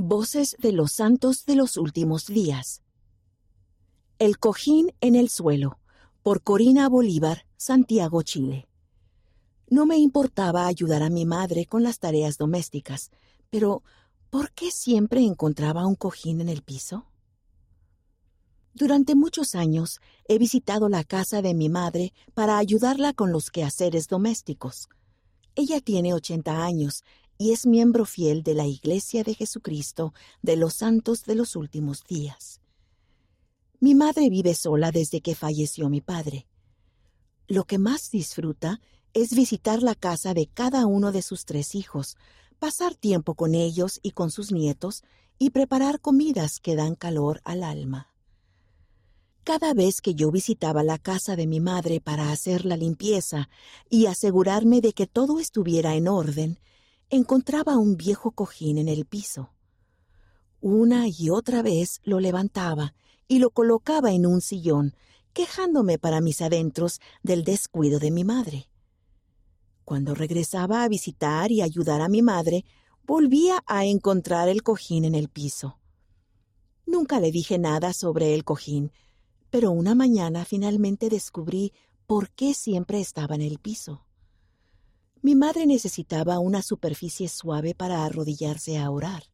Voces de los Santos de los Últimos Días. El cojín en el suelo, por Corina Bolívar, Santiago, Chile. No me importaba ayudar a mi madre con las tareas domésticas, pero ¿por qué siempre encontraba un cojín en el piso? Durante muchos años he visitado la casa de mi madre para ayudarla con los quehaceres domésticos. Ella tiene 80 años y es miembro fiel de la Iglesia de Jesucristo de los Santos de los Últimos Días. Mi madre vive sola desde que falleció mi padre. Lo que más disfruta es visitar la casa de cada uno de sus tres hijos, pasar tiempo con ellos y con sus nietos y preparar comidas que dan calor al alma. Cada vez que yo visitaba la casa de mi madre para hacer la limpieza y asegurarme de que todo estuviera en orden, encontraba un viejo cojín en el piso. Una y otra vez lo levantaba y lo colocaba en un sillón, quejándome para mis adentros del descuido de mi madre. Cuando regresaba a visitar y ayudar a mi madre, volvía a encontrar el cojín en el piso. Nunca le dije nada sobre el cojín, pero una mañana finalmente descubrí por qué siempre estaba en el piso. Mi madre necesitaba una superficie suave para arrodillarse a orar.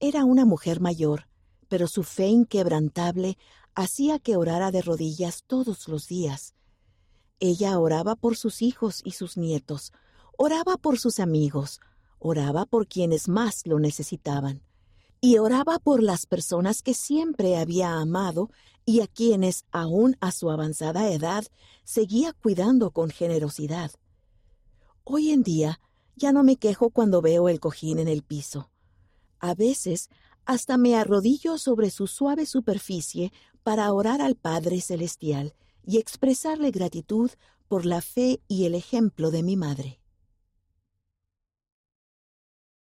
Era una mujer mayor, pero su fe inquebrantable hacía que orara de rodillas todos los días. Ella oraba por sus hijos y sus nietos, oraba por sus amigos, oraba por quienes más lo necesitaban y oraba por las personas que siempre había amado y a quienes, aun a su avanzada edad, seguía cuidando con generosidad. Hoy en día ya no me quejo cuando veo el cojín en el piso. A veces hasta me arrodillo sobre su suave superficie para orar al Padre Celestial y expresarle gratitud por la fe y el ejemplo de mi madre.